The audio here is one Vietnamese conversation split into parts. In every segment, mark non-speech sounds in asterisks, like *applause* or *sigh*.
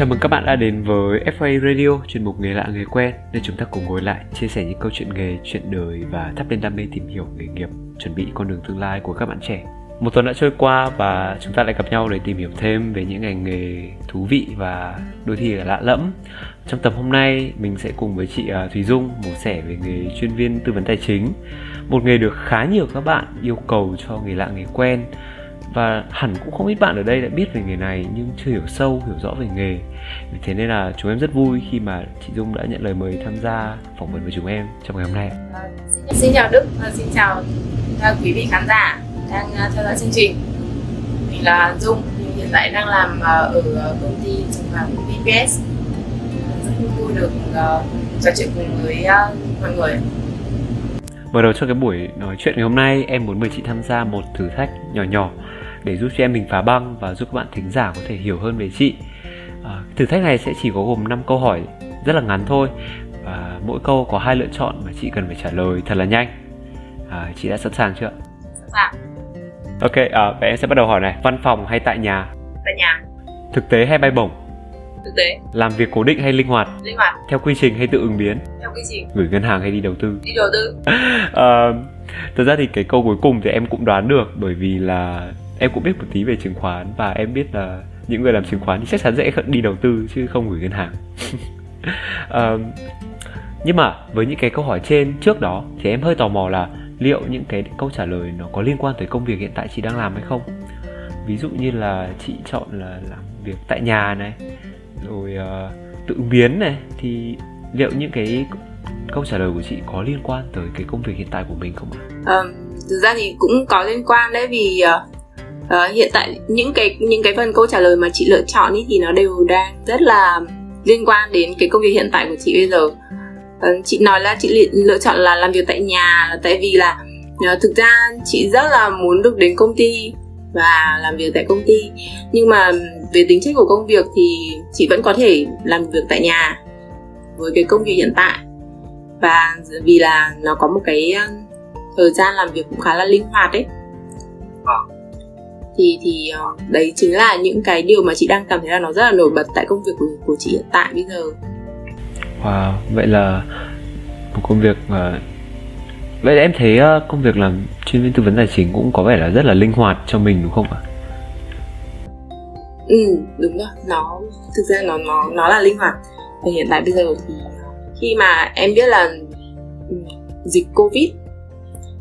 Chào mừng các bạn đã đến với FA Radio, chuyên mục nghề lạ nghề quen, nơi chúng ta cùng ngồi lại chia sẻ những câu chuyện nghề, chuyện đời và thắp lên đam mê tìm hiểu nghề nghiệp, chuẩn bị con đường tương lai của các bạn trẻ. Một tuần đã trôi qua và chúng ta lại gặp nhau để tìm hiểu thêm về những ngành nghề thú vị và đôi khi là lạ lẫm. Trong tập hôm nay, mình sẽ cùng với chị à, Thùy Dung mổ sẻ về nghề chuyên viên tư vấn tài chính, một nghề được khá nhiều các bạn yêu cầu cho nghề lạ nghề quen và hẳn cũng không ít bạn ở đây đã biết về nghề này nhưng chưa hiểu sâu hiểu rõ về nghề. Vì thế nên là chúng em rất vui khi mà chị Dung đã nhận lời mời tham gia phỏng vấn với chúng em trong ngày hôm nay. À, xin, chào Đức và xin chào quý vị khán giả đang uh, theo dõi chương trình. Mình là Dung mình hiện tại đang làm uh, ở công ty chứng khoán VPS rất vui được uh, trò chuyện cùng với mọi người. Mở đầu cho cái buổi nói chuyện ngày hôm nay, em muốn mời chị tham gia một thử thách nhỏ nhỏ để giúp cho em mình phá băng và giúp các bạn thính giả có thể hiểu hơn về chị. À, thử thách này sẽ chỉ có gồm 5 câu hỏi rất là ngắn thôi và mỗi câu có hai lựa chọn mà chị cần phải trả lời thật là nhanh. À, chị đã sẵn sàng chưa sẵn sàng ok à, vậy em sẽ bắt đầu hỏi này. Văn phòng hay tại nhà? Tại nhà. Thực tế hay bay bổng? Thực tế. Làm việc cố định hay linh hoạt? Linh hoạt. Theo quy trình hay tự ứng biến? Theo quy trình. Gửi ngân hàng hay đi đầu tư? Đi đầu tư. *laughs* À, thật ra thì cái câu cuối cùng thì em cũng đoán được bởi vì là em cũng biết một tí về chứng khoán và em biết là những người làm chứng khoán thì chắc chắn sẽ đi đầu tư chứ không gửi ngân hàng *laughs* um, nhưng mà với những cái câu hỏi trên trước đó thì em hơi tò mò là liệu những cái câu trả lời nó có liên quan tới công việc hiện tại chị đang làm hay không ví dụ như là chị chọn là làm việc tại nhà này rồi uh, tự biến này thì liệu những cái câu trả lời của chị có liên quan tới cái công việc hiện tại của mình không ạ? À, thực ra thì cũng có liên quan đấy vì uh, uh, hiện tại những cái những cái phần câu trả lời mà chị lựa chọn ý thì nó đều đang rất là liên quan đến cái công việc hiện tại của chị bây giờ. Uh, chị nói là chị lựa chọn là làm việc tại nhà là tại vì là uh, thực ra chị rất là muốn được đến công ty và làm việc tại công ty. Nhưng mà về tính chất của công việc thì chị vẫn có thể làm việc tại nhà với cái công việc hiện tại. Và vì là nó có một cái thời gian làm việc cũng khá là linh hoạt ấy thì thì ờ, đấy chính là những cái điều mà chị đang cảm thấy là nó rất là nổi bật tại công việc của, của chị hiện tại bây giờ. Wow vậy là một công việc mà vậy em thấy ờ, công việc làm chuyên viên tư vấn tài chính cũng có vẻ là rất là linh hoạt cho mình đúng không ạ? Ừ đúng rồi nó thực ra nó nó nó là linh hoạt. Và hiện tại bây giờ thì khi mà em biết là ừ, dịch covid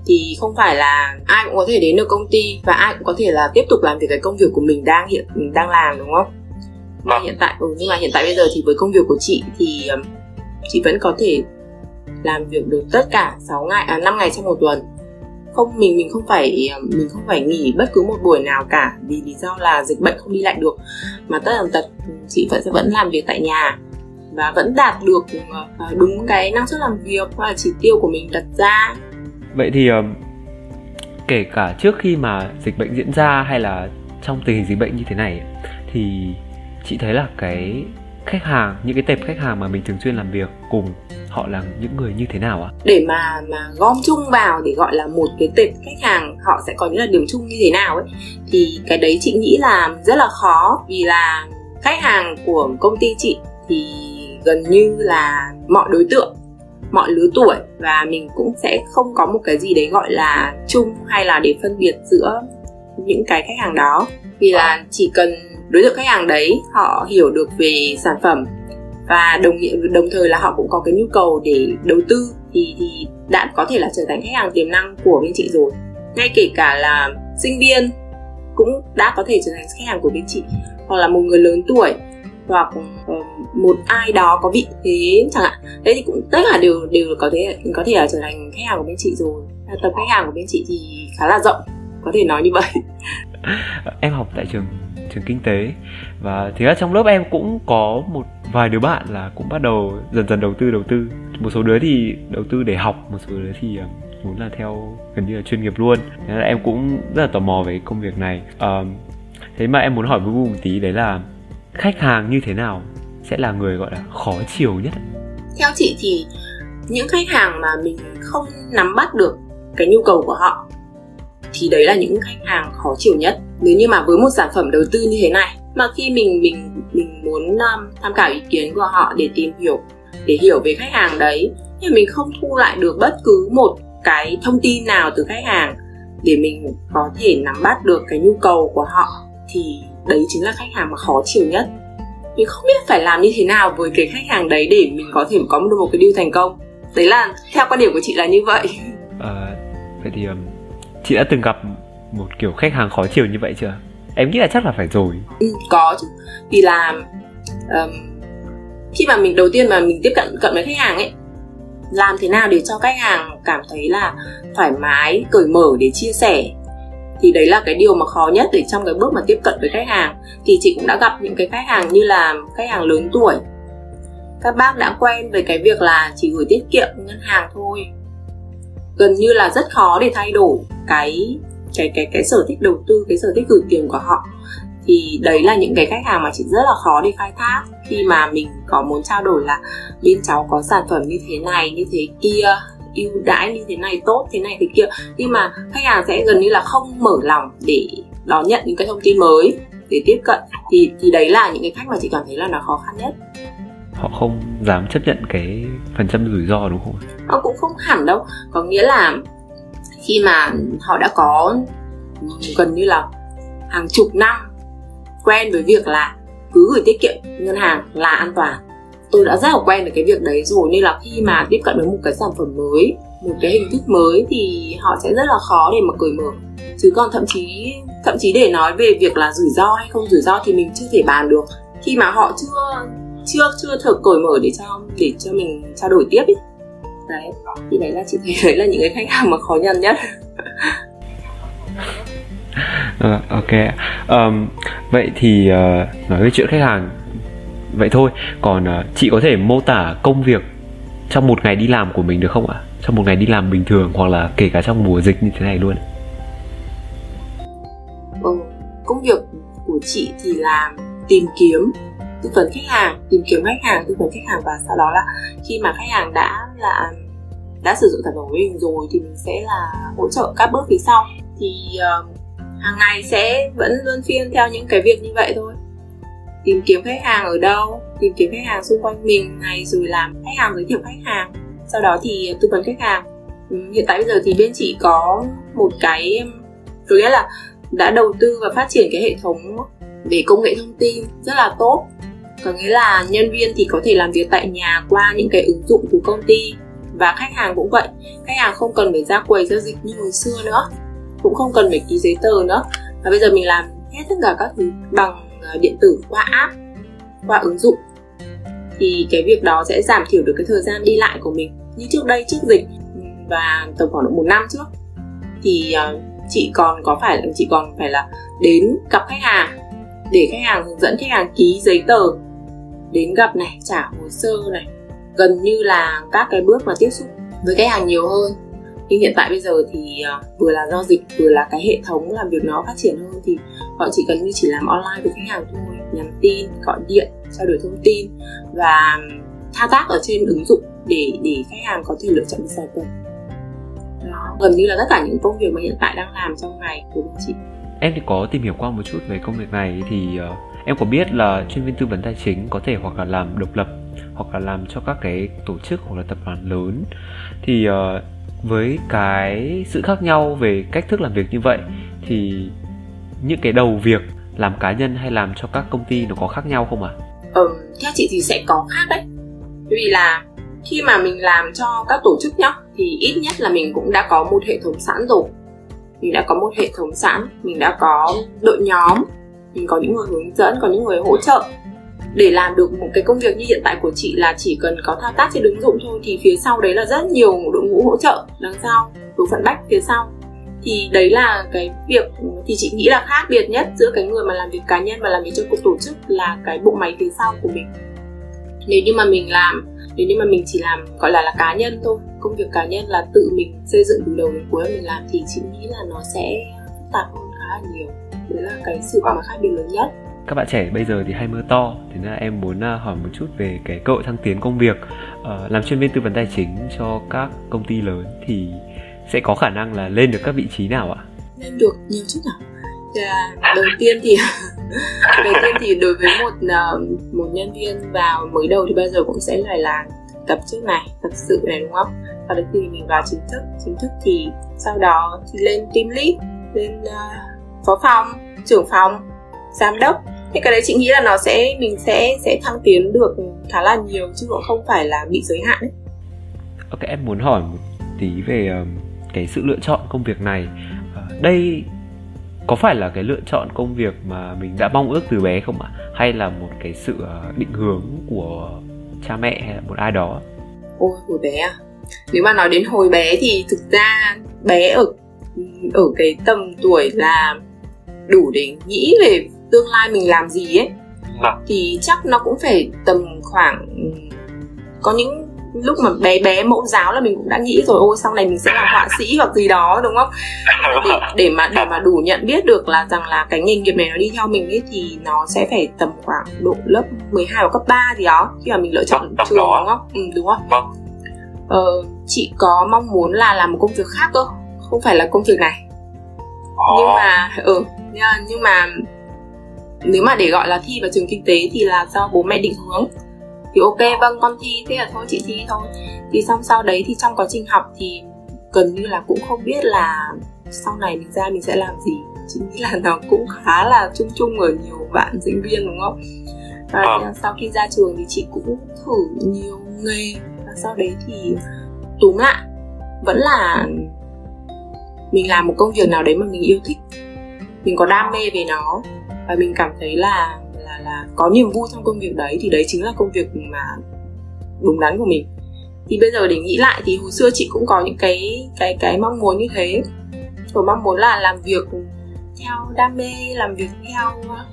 thì không phải là ai cũng có thể đến được công ty và ai cũng có thể là tiếp tục làm việc cái công việc của mình đang hiện đang làm đúng không? Mà vâng. hiện tại ừ, nhưng mà hiện tại bây giờ thì với công việc của chị thì chị vẫn có thể làm việc được tất cả 6 ngày à 5 ngày trong một tuần. Không mình mình không phải mình không phải nghỉ bất cứ một buổi nào cả vì lý do là dịch bệnh không đi lại được. Mà tất tần tật chị vẫn sẽ vẫn làm việc tại nhà và vẫn đạt được ờ, đúng cái năng suất làm việc và chỉ tiêu của mình đặt ra vậy thì uh, kể cả trước khi mà dịch bệnh diễn ra hay là trong tình hình dịch bệnh như thế này thì chị thấy là cái khách hàng những cái tệp khách hàng mà mình thường xuyên làm việc cùng họ là những người như thế nào ạ? Để mà mà gom chung vào để gọi là một cái tệp khách hàng họ sẽ có những là điểm chung như thế nào ấy thì cái đấy chị nghĩ là rất là khó vì là khách hàng của công ty chị thì gần như là mọi đối tượng mọi lứa tuổi và mình cũng sẽ không có một cái gì đấy gọi là chung hay là để phân biệt giữa những cái khách hàng đó. Vì là chỉ cần đối tượng khách hàng đấy họ hiểu được về sản phẩm và đồng đồng thời là họ cũng có cái nhu cầu để đầu tư thì thì đã có thể là trở thành khách hàng tiềm năng của bên chị rồi. Ngay kể cả là sinh viên cũng đã có thể trở thành khách hàng của bên chị. Hoặc là một người lớn tuổi hoặc ờ, một ai đó có vị thế chẳng hạn. Đấy thì cũng tất cả đều đều có thể có thể là trở thành khách hàng của bên chị rồi. Tập khách hàng của bên chị thì khá là rộng có thể nói như vậy. *laughs* Em học tại trường trường kinh tế. Và thì ra trong lớp em cũng có một vài đứa bạn là cũng bắt đầu dần dần đầu tư đầu tư. Một số đứa thì đầu tư để học một số đứa thì ờ, muốn là theo gần như là chuyên nghiệp luôn. Thế là em cũng rất là tò mò về công việc này. À, thế mà em muốn hỏi với một tí đấy là khách hàng như thế nào sẽ là người gọi là khó chiều nhất? Theo chị thì những khách hàng mà mình không nắm bắt được cái nhu cầu của họ thì đấy là những khách hàng khó chịu nhất. Nếu như mà với một sản phẩm đầu tư như thế này mà khi mình mình mình muốn um, tham khảo ý kiến của họ để tìm hiểu để hiểu về khách hàng đấy nhưng mình không thu lại được bất cứ một cái thông tin nào từ khách hàng để mình có thể nắm bắt được cái nhu cầu của họ thì đấy chính là khách hàng mà khó chịu nhất. Mình không biết phải làm như thế nào với cái khách hàng đấy để mình có thể có được một cái deal thành công. Đấy là theo quan điểm của chị là như vậy. À, *laughs* vậy thì um, chị đã từng gặp một kiểu khách hàng khó chịu như vậy chưa? Em nghĩ là chắc là phải rồi. Ừ, có chứ. Vì là um, khi mà mình đầu tiên mà mình tiếp cận cận với khách hàng ấy làm thế nào để cho khách hàng cảm thấy là thoải mái cởi mở để chia sẻ thì đấy là cái điều mà khó nhất để trong cái bước mà tiếp cận với khách hàng. Thì chị cũng đã gặp những cái khách hàng như là khách hàng lớn tuổi. Các bác đã quen với cái việc là chỉ gửi tiết kiệm ngân hàng thôi. Gần như là rất khó để thay đổi cái cái cái cái sở thích đầu tư, cái sở thích gửi tiền của họ. Thì đấy là những cái khách hàng mà chị rất là khó để khai thác. Khi mà mình có muốn trao đổi là bên cháu có sản phẩm như thế này, như thế kia ưu đãi như thế này tốt thế này thế kia. Nhưng mà khách hàng sẽ gần như là không mở lòng để đón nhận những cái thông tin mới để tiếp cận. Thì thì đấy là những cái khách mà chị cảm thấy là nó khó khăn nhất. Họ không dám chấp nhận cái phần trăm rủi ro đúng không? Họ cũng không hẳn đâu. Có nghĩa là khi mà họ đã có gần như là hàng chục năm quen với việc là cứ gửi tiết kiệm ngân hàng là an toàn tôi đã rất là quen được cái việc đấy rồi nên là khi mà tiếp cận với một cái sản phẩm mới một cái hình thức mới thì họ sẽ rất là khó để mà cởi mở. Chứ còn thậm chí thậm chí để nói về việc là rủi ro hay không rủi ro thì mình chưa thể bàn được. Khi mà họ chưa chưa chưa thực cởi mở để cho để cho mình trao đổi tiếp ý. đấy thì đấy là chị thấy đấy là những cái khách hàng mà khó nhằn nhất. Uh, ok um, vậy thì uh, nói về chuyện khách hàng vậy thôi còn uh, chị có thể mô tả công việc trong một ngày đi làm của mình được không ạ? Trong một ngày đi làm bình thường hoặc là kể cả trong mùa dịch như thế này luôn ừ, công việc của chị thì là tìm kiếm. Tư vấn khách hàng tìm kiếm khách hàng tư vấn khách hàng và sau đó là khi mà khách hàng đã là đã sử dụng sản phẩm của mình rồi thì mình sẽ là hỗ trợ các bước phía sau. Thì uh, hàng ngày sẽ vẫn luôn phiên theo những cái việc như vậy thôi tìm kiếm khách hàng ở đâu, tìm kiếm khách hàng xung quanh mình này, rồi làm khách hàng giới thiệu khách hàng. Sau đó thì tư vấn khách hàng. Ừ, hiện tại bây giờ thì bên chị có một cái, có nghĩa là đã đầu tư và phát triển cái hệ thống về công nghệ thông tin rất là tốt. Có nghĩa là nhân viên thì có thể làm việc tại nhà qua những cái ứng dụng của công ty và khách hàng cũng vậy. Khách hàng không cần phải ra quầy giao dịch như hồi xưa nữa, cũng không cần phải ký giấy tờ nữa. Và bây giờ mình làm hết tất cả các thứ bằng Ờ, điện tử qua app qua ứng dụng thì cái việc đó sẽ giảm thiểu được cái thời gian đi lại của mình. Như trước đây trước dịch và tầm khoảng độ một năm trước thì uh, chị còn có phải chị còn phải là đến gặp khách hàng để khách hàng hướng dẫn khách hàng ký giấy tờ đến gặp này trả hồ sơ này gần như là các cái bước mà tiếp xúc với khách hàng nhiều hơn nhưng hiện tại bây giờ thì ờ, vừa là do dịch vừa là cái hệ thống làm việc nó phát triển hơn thì họ chỉ cần như chỉ làm online với khách hàng thôi nhắn tin gọi điện trao đổi thông tin và thao tác ở trên ứng dụng để để khách hàng có thể lựa chọn sản phẩm. Đó gần như là tất cả những công việc mà hiện tại đang làm trong ngày của bên chị. Em thì có tìm hiểu qua một chút về công việc này thì uh, em có biết là chuyên viên tư vấn tài chính có thể hoặc là làm độc lập hoặc là làm cho các cái tổ chức hoặc là tập đoàn lớn. Thì uh, với cái sự khác nhau về cách thức làm việc như vậy thì những cái đầu việc làm cá nhân hay làm cho các công ty nó có khác nhau không ạ? À? Ừ, theo chị thì sẽ có khác đấy. Vì là khi mà mình làm cho các tổ chức nhá thì ít nhất là mình cũng đã có một hệ thống sẵn rồi. Mình đã có một hệ thống sẵn, mình đã có đội nhóm, mình có những người hướng dẫn, có những người hỗ trợ để làm được một cái công việc như hiện tại của chị là chỉ cần có thao tác trên ứng dụng thôi, thì phía sau đấy là rất nhiều đội ngũ hỗ trợ. Đằng sau bộ phận bách phía sau. Thì đấy là cái việc, thì chị nghĩ là khác biệt nhất giữa cái người mà làm việc cá nhân và làm việc cho cuộc tổ chức là cái bộ máy phía sau của mình. Nếu như mà mình làm, nếu như mà mình chỉ làm, gọi là là cá nhân thôi, công việc cá nhân là tự mình xây dựng từ đầu đến cuối mình làm, thì chị nghĩ là nó sẽ phức tạp hơn khá là nhiều. Đấy là cái sự mà khác biệt lớn nhất các bạn trẻ bây giờ thì hay mơ to thế nên là em muốn à, hỏi một chút về cái cơ hội thăng tiến công việc. Uh, làm chuyên viên tư vấn tài chính cho các công ty lớn thì sẽ có khả năng là lên được các vị trí nào ạ? Lên được nhiều chút nào. Là đầu tiên thì *laughs* đầu tiên thì đối với một ờ, một nhân viên vào mới đầu thì bao giờ cũng sẽ phải là tập trước này tập sự này đúng không? Sau đến thì mình vào chính thức. Chính thức thì sau đó thì lên team lead lên uh, phó phòng trưởng phòng giám đốc thế cái đấy chị nghĩ là nó sẽ mình sẽ sẽ thăng tiến được khá là nhiều chứ cũng không phải là bị giới hạn ấy. Ok em muốn hỏi một tí về um, cái sự lựa chọn công việc này. Uh, đây có phải là cái lựa chọn công việc mà mình đã mong ước từ bé không ạ? Hay là một cái sự uh, định hướng của cha mẹ hay là một ai đó? Ôi hồi bé à? Nếu mà nói đến hồi bé thì thực ra bé ở ở cái tầm tuổi là đủ để nghĩ về tương lai mình làm gì ấy vâng. thì chắc nó cũng phải tầm khoảng có những lúc mà bé bé mẫu giáo là mình cũng đã nghĩ rồi ôi sau này mình sẽ làm họa sĩ hoặc gì đó đúng không? *laughs* Để để mà để mà đủ nhận biết được là rằng là cái nghề nghiệp này nó đi theo mình ấy thì nó sẽ phải tầm khoảng độ lớp 12 hoặc cấp 3 gì đó khi mà mình lựa chọn trường đúng không? Ừ, đúng không? Vâng. ờ, chị có mong muốn là làm một công việc khác cơ không phải là công việc này. Nhưng mà ừ nhưng mà nếu mà để gọi là thi vào trường kinh tế thì là do bố mẹ định hướng. Thì ok vâng con thi thế là thôi chị thi thôi. Thì xong sau đấy thì trong quá trình học thì gần như là cũng không biết là sau này mình ra mình sẽ làm gì. Chị nghĩ là nó cũng khá là chung chung ở nhiều bạn sinh viên đúng không? Và à. sau khi ra trường thì chị cũng thử nhiều nghề. Và sau đấy thì túm lại vẫn là mình làm một công việc nào đấy mà mình yêu thích. Mình có đam mê về nó và mình cảm thấy là là là có niềm vui trong công việc đấy, thì đấy chính là công việc mà đúng đắn của mình. Thì bây giờ để nghĩ lại thì hồi xưa chị cũng có những cái cái cái mong muốn như thế. Tôi mong muốn là làm việc theo đam mê, làm việc theo ờ,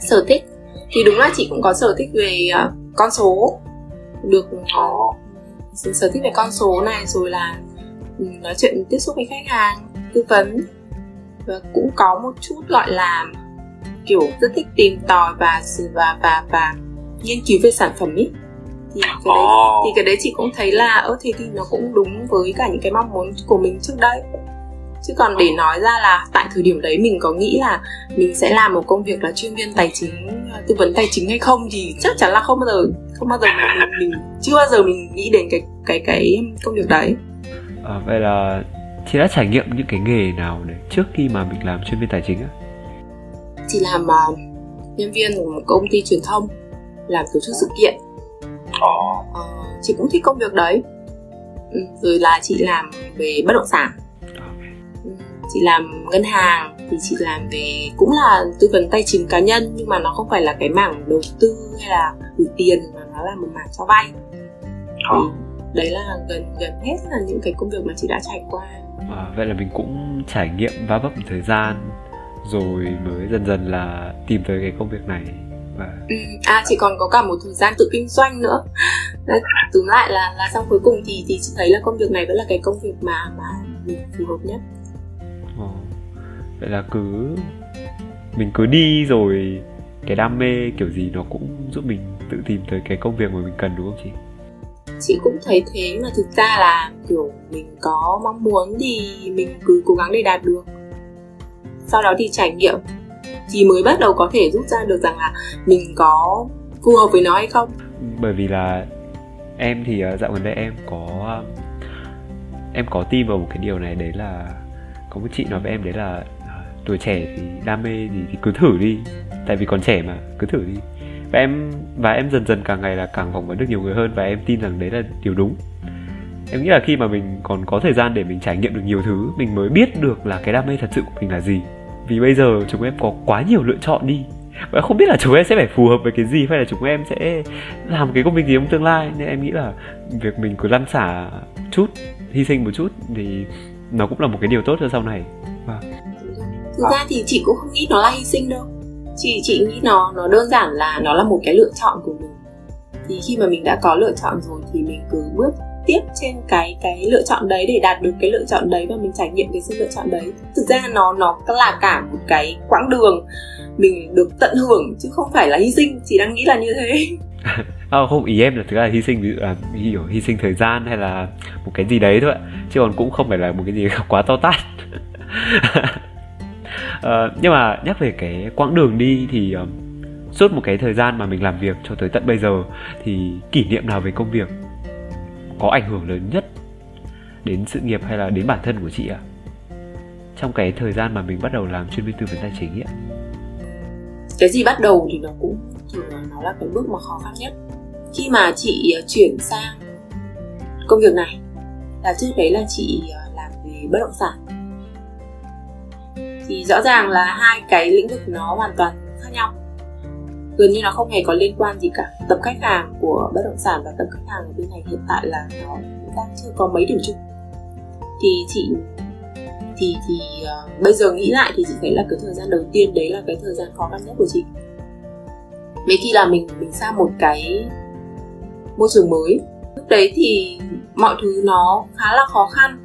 sở thích. Thì đúng là chị cũng có sở thích về ờ, con số. Được có sở thích về con số này, rồi là ừ, nói chuyện tiếp xúc với khách hàng, tư vấn. Và cũng có một chút, gọi là kiểu rất thích tìm tòi và và và và nghiên cứu về sản phẩm ý. Thì cái đấy thì cái đấy chị cũng thấy là ơ thế thì nó cũng đúng với cả những cái mong muốn của mình trước đây. Chứ còn để nói ra là tại thời điểm đấy mình có nghĩ là mình sẽ làm một công việc là chuyên viên tài chính tư vấn tài chính hay không thì chắc chắn là không bao giờ không bao giờ mình, mình, mình chưa bao giờ mình nghĩ đến cái cái cái công việc đấy. À, vậy là chị đã trải nghiệm những cái nghề nào để trước khi mà mình làm chuyên viên tài chính á chị làm uh, nhân viên của một công ty truyền thông làm tổ chức sự kiện. Uh, chị cũng thích công việc đấy. Ừ, rồi là chị làm về bất động sản. Ừ, chị làm ngân hàng thì chị làm về cũng là tư vấn tài chính cá nhân nhưng mà nó không phải là cái mảng đầu tư hay là gửi tiền mà nó là một mảng cho vay. Thì đấy là gần gần hết là những cái công việc mà chị đã trải qua. À, vậy là mình cũng trải nghiệm va vấp một thời gian rồi mới dần dần là tìm tới cái công việc này và ừ, à chị còn có cả một thời gian tự kinh doanh nữa. Túm lại là là xong cuối cùng thì thì chị thấy là công việc này vẫn là cái công việc mà mà mình phù hợp nhất. Ồ, vậy là cứ mình cứ đi rồi cái đam mê kiểu gì nó cũng giúp mình tự tìm tới cái công việc mà mình cần đúng không chị? Chị cũng thấy thế mà thực ra là kiểu mình có mong muốn thì mình cứ cố gắng để đạt được sau đó thì trải nghiệm, thì mới bắt đầu có thể rút ra được rằng là mình có phù hợp với nó hay không. Bởi vì là em thì ờ, dạo gần đây em có em có tin vào một cái điều này, đấy là có một chị nói với em đấy là ờ, tuổi trẻ thì đam mê gì thì cứ thử đi, tại vì còn trẻ mà, cứ thử đi. Và em và em dần dần càng ngày là càng phỏng vấn được nhiều người hơn và em tin rằng đấy là điều đúng. Em nghĩ là khi mà mình còn có thời gian để mình trải nghiệm được nhiều thứ, mình mới biết được là cái đam mê thật sự của mình là gì vì bây giờ chúng em có quá nhiều lựa chọn đi. Và không biết là chúng em sẽ phải phù hợp với cái gì hay là chúng em sẽ làm cái công việc gì trong tương lai. Nên em nghĩ là việc mình cứ lăn xả chút, hy sinh một chút thì nó cũng là một cái điều tốt cho sau này. Và thực ra thì chị cũng không nghĩ nó là hy sinh đâu. Chị chị nghĩ nó nó đơn giản là nó là một cái lựa chọn của mình. Thì khi mà mình đã có lựa chọn rồi thì mình cứ bước tiếp trên cái cái lựa chọn đấy để đạt được cái lựa chọn đấy và mình trải nghiệm cái sự lựa chọn đấy. Thực ra nó nó là cả một cái quãng đường mình được tận hưởng chứ không phải là hy sinh chỉ đang nghĩ là như thế. *laughs* À, không ý em là thực ra là hy sinh ví dụ là hiểu hy sinh thời gian hay là một cái gì đấy thôi chứ còn cũng không phải là một cái gì *laughs* quá to tát. À, *laughs* nhưng mà nhắc về cái quãng đường đi thì ờ, suốt một cái thời gian mà mình làm việc cho tới tận bây giờ thì kỷ niệm nào về công việc? Có ảnh hưởng lớn nhất đến sự nghiệp hay là đến bản thân của chị ạ? À? trong cái thời gian mà mình bắt đầu làm chuyên viên tư vấn tài chính ấy cái gì bắt đầu thì nó cũng thường nó là cái bước mà khó khăn nhất. Khi mà chị ờ, chuyển sang công việc này, là trước đấy là chị ờ, làm về bất động sản. Thì rõ ràng là hai cái lĩnh vực nó hoàn toàn khác nhau gần như nó không hề có liên quan gì cả. Tập khách hàng của bất động sản và tập khách hàng ở bên này hiện tại là nó đang chưa có mấy điểm chung. Thì chị thì thì uh, bây giờ nghĩ lại thì chị thấy là cái thời gian đầu tiên đấy là cái thời gian khó khăn nhất của chị. Mấy khi là mình mình sang một cái môi trường mới lúc đấy thì mọi thứ nó khá là khó khăn.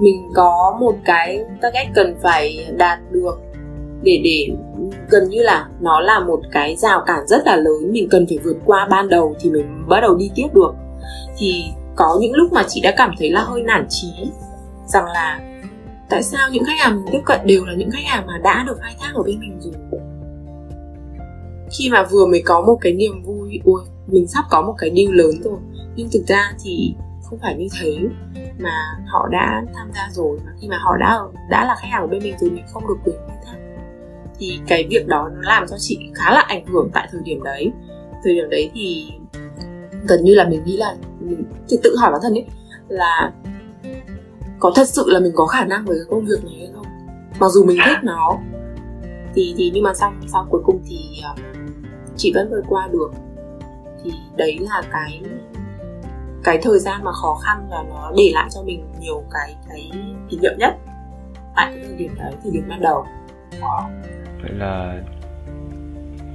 Mình có một cái target cần phải đạt được để để gần như là nó là một cái rào cản rất là lớn, mình cần phải vượt qua ban đầu thì mình bắt đầu đi tiếp được. Thì có những lúc mà chị đã cảm thấy là hơi nản trí rằng là tại sao những khách hàng tiếp cận đều là những khách hàng mà đã được khai thác ở bên mình rồi? Khi mà vừa mới có một cái niềm vui ui mình sắp có một cái deal lớn rồi, nhưng thực ra thì không phải như thế mà họ đã tham gia rồi. Mà khi mà họ đã đã là khách hàng của bên mình rồi, mình không được quyền khai thác thì cái việc đó nó làm cho chị khá là ảnh hưởng tại thời điểm đấy. Thời điểm đấy thì gần như là mình nghĩ là mình thì tự hỏi bản thân ấy là có thật sự là mình có khả năng với cái công việc này hay không? Mặc dù mình thích nó. Thì thì nhưng mà xong sau cuối cùng thì uh, chị vẫn vượt qua được. Thì đấy là cái cái thời gian mà khó khăn và nó để lại cho mình nhiều cái cái kỷ niệm nhất tại cái thời điểm đấy thời điểm ban đầu. Wow vậy là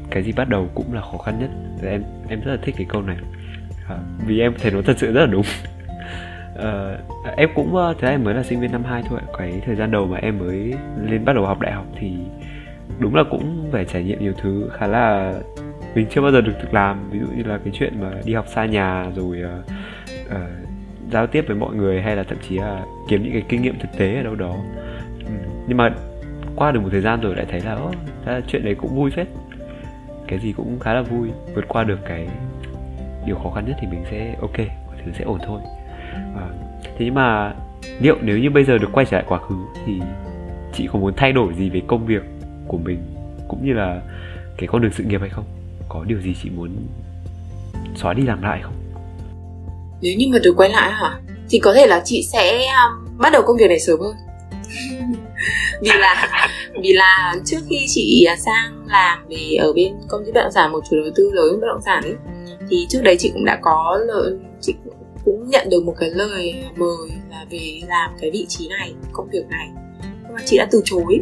cái gì bắt đầu cũng là khó khăn nhất. Dạ, em em rất là thích cái câu này. À, vì em thấy nó thật sự rất là đúng. À, *laughs* em cũng ờ, thế em mới là sinh viên năm 2 thôi cái thời gian đầu mà em mới lên bắt đầu học đại học thì đúng là cũng phải trải nghiệm nhiều thứ khá là mình chưa bao giờ được thực làm. Ví dụ như là cái chuyện mà đi học xa nhà rồi uh, uh, giao tiếp với mọi người hay là thậm chí là kiếm những cái kinh nghiệm thực tế ở đâu đó. Ừ, nhưng mà qua được một thời gian rồi lại thấy là ô chuyện đấy cũng vui phết. Cái gì cũng khá là vui vượt qua được cái điều khó khăn nhất thì mình sẽ ok mọi thứ sẽ ổn thôi. À, thế nhưng mà liệu nếu như bây giờ được quay trở lại quá khứ thì chị có muốn thay đổi gì về công việc của mình cũng như là cái con đường sự nghiệp hay không? Có điều gì chị muốn xóa đi làm lại không? Nếu như mà được quay lại hả? Thì có thể là chị sẽ um, bắt đầu công việc này sớm hơn. *laughs* vì là vì là trước khi chị sang làm về ở bên công ty bất động sản, một chủ đầu tư lớn bất động sản ấy, thì trước đấy chị cũng đã có lợi chị cũng nhận được một cái lời mời là về làm cái vị trí này, công việc này. Nhưng mà chị đã từ chối.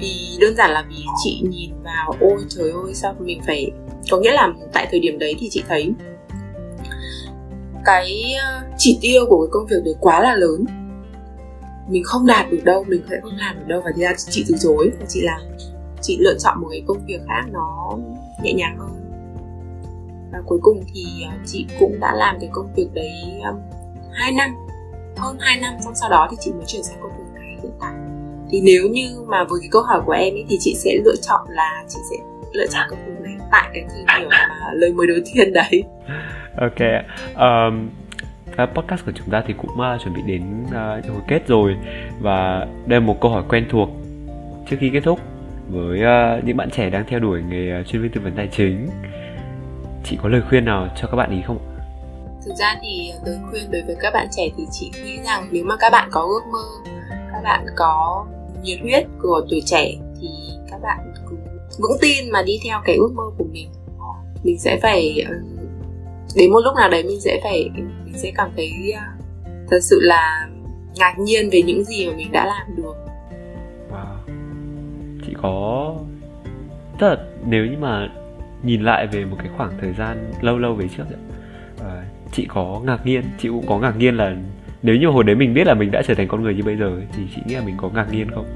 Vì đơn giản là vì chị nhìn vào, ôi trời ơi, sao mình phải có nghĩa là tại thời điểm đấy thì chị thấy cái ờ, chỉ tiêu của cái công việc đấy quá là lớn mình không đạt được đâu mình sẽ không làm được đâu. Và thì ra chị từ chối và chị làm. Chị lựa chọn một cái công việc khác nó nhẹ nhàng hơn. Và cuối cùng thì à, chị cũng đã làm cái công việc đấy à, um, 2 năm hơn 2 năm. Xong sau đó thì chị mới chuyển sang công việc này hiện tại. Thì nếu như mà với cái câu hỏi của em ấy thì chị sẽ lựa chọn là chị sẽ lựa chọn công việc này tại cái thời điểm mà lời mời đầu tiên đấy. Ok um, Ờ, podcast của chúng ta thì cũng uh, chuẩn bị đến uh, hồi kết rồi và đây là một câu hỏi quen thuộc trước khi kết thúc với uh, những bạn trẻ đang theo đuổi nghề uh, chuyên viên tư vấn tài chính. Chị có lời khuyên nào cho các bạn ý không thực ra thì lời khuyên đối với các bạn trẻ thì chị nghĩ rằng nếu mà các bạn có ước mơ các bạn có nhiệt huyết của tuổi trẻ thì các bạn cứ vững tin mà đi theo cái ước mơ của mình. Mình sẽ phải đến một lúc nào đấy mình sẽ phải mình sẽ cảm thấy ờ, thật sự là ngạc nhiên về những gì mà mình đã làm được. Wow. chị có tức là nếu như mà nhìn lại về một cái khoảng thời gian lâu lâu về trước à, chị có ngạc nhiên chị cũng có ngạc nhiên là nếu như hồi đấy mình biết là mình đã trở thành con người như bây giờ thì chị nghĩ là mình có ngạc nhiên không?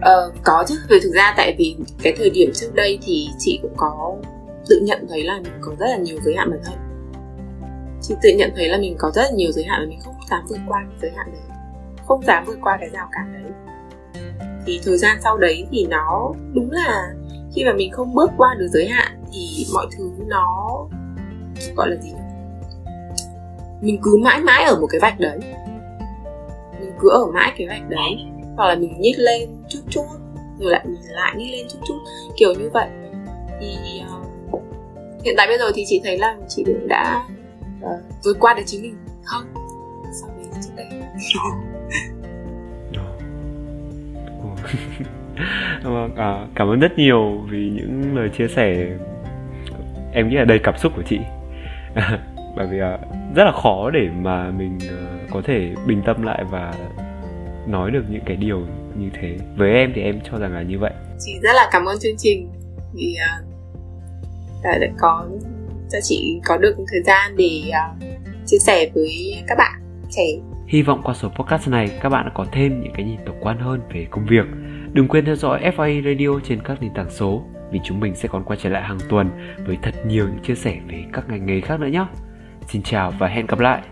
Ờ, có chứ, vì thực ra tại vì cái thời điểm trước đây thì chị cũng có tự nhận thấy là mình có rất là nhiều giới hạn bản thân Chị tự nhận thấy là mình có rất là nhiều giới hạn và mình không dám vượt qua giới hạn đấy. Không dám vượt qua cái rào cản đấy. Thì thời gian sau đấy thì nó đúng là khi mà mình không bước qua được giới hạn thì mọi thứ nó gọi là gì mình cứ mãi mãi ở một cái vạch đấy. Mình cứ ở mãi cái vạch đấy. Hoặc là mình nhích lên chút chút rồi lại mình lại nhích lên chút chút kiểu như vậy. Thì uh, hiện tại bây giờ thì chị thấy là chị cũng đã uh, vượt qua được chính mình. Hơn so với trước đây. Vâng, à, cảm ơn rất nhiều vì những lời chia sẻ. Em nghĩ là đầy cảm xúc của chị. *laughs* Bởi vì uh, rất là khó để mà mình uh, có thể bình tâm lại và nói được những cái điều như thế. Với em thì em cho rằng là như vậy. Chị rất là cảm ơn chương trình vì uh, đã, đã có cho chị có được thời gian để uh, chia sẻ với các bạn trẻ Hy vọng qua số podcast này các bạn đã có thêm những cái nhìn tổng quan hơn về công việc. Đừng quên theo dõi FA Radio trên các nền tảng số vì chúng mình sẽ còn quay trở lại hàng tuần với thật nhiều những chia sẻ về các ngành nghề khác nữa nhé. Xin chào và hẹn gặp lại.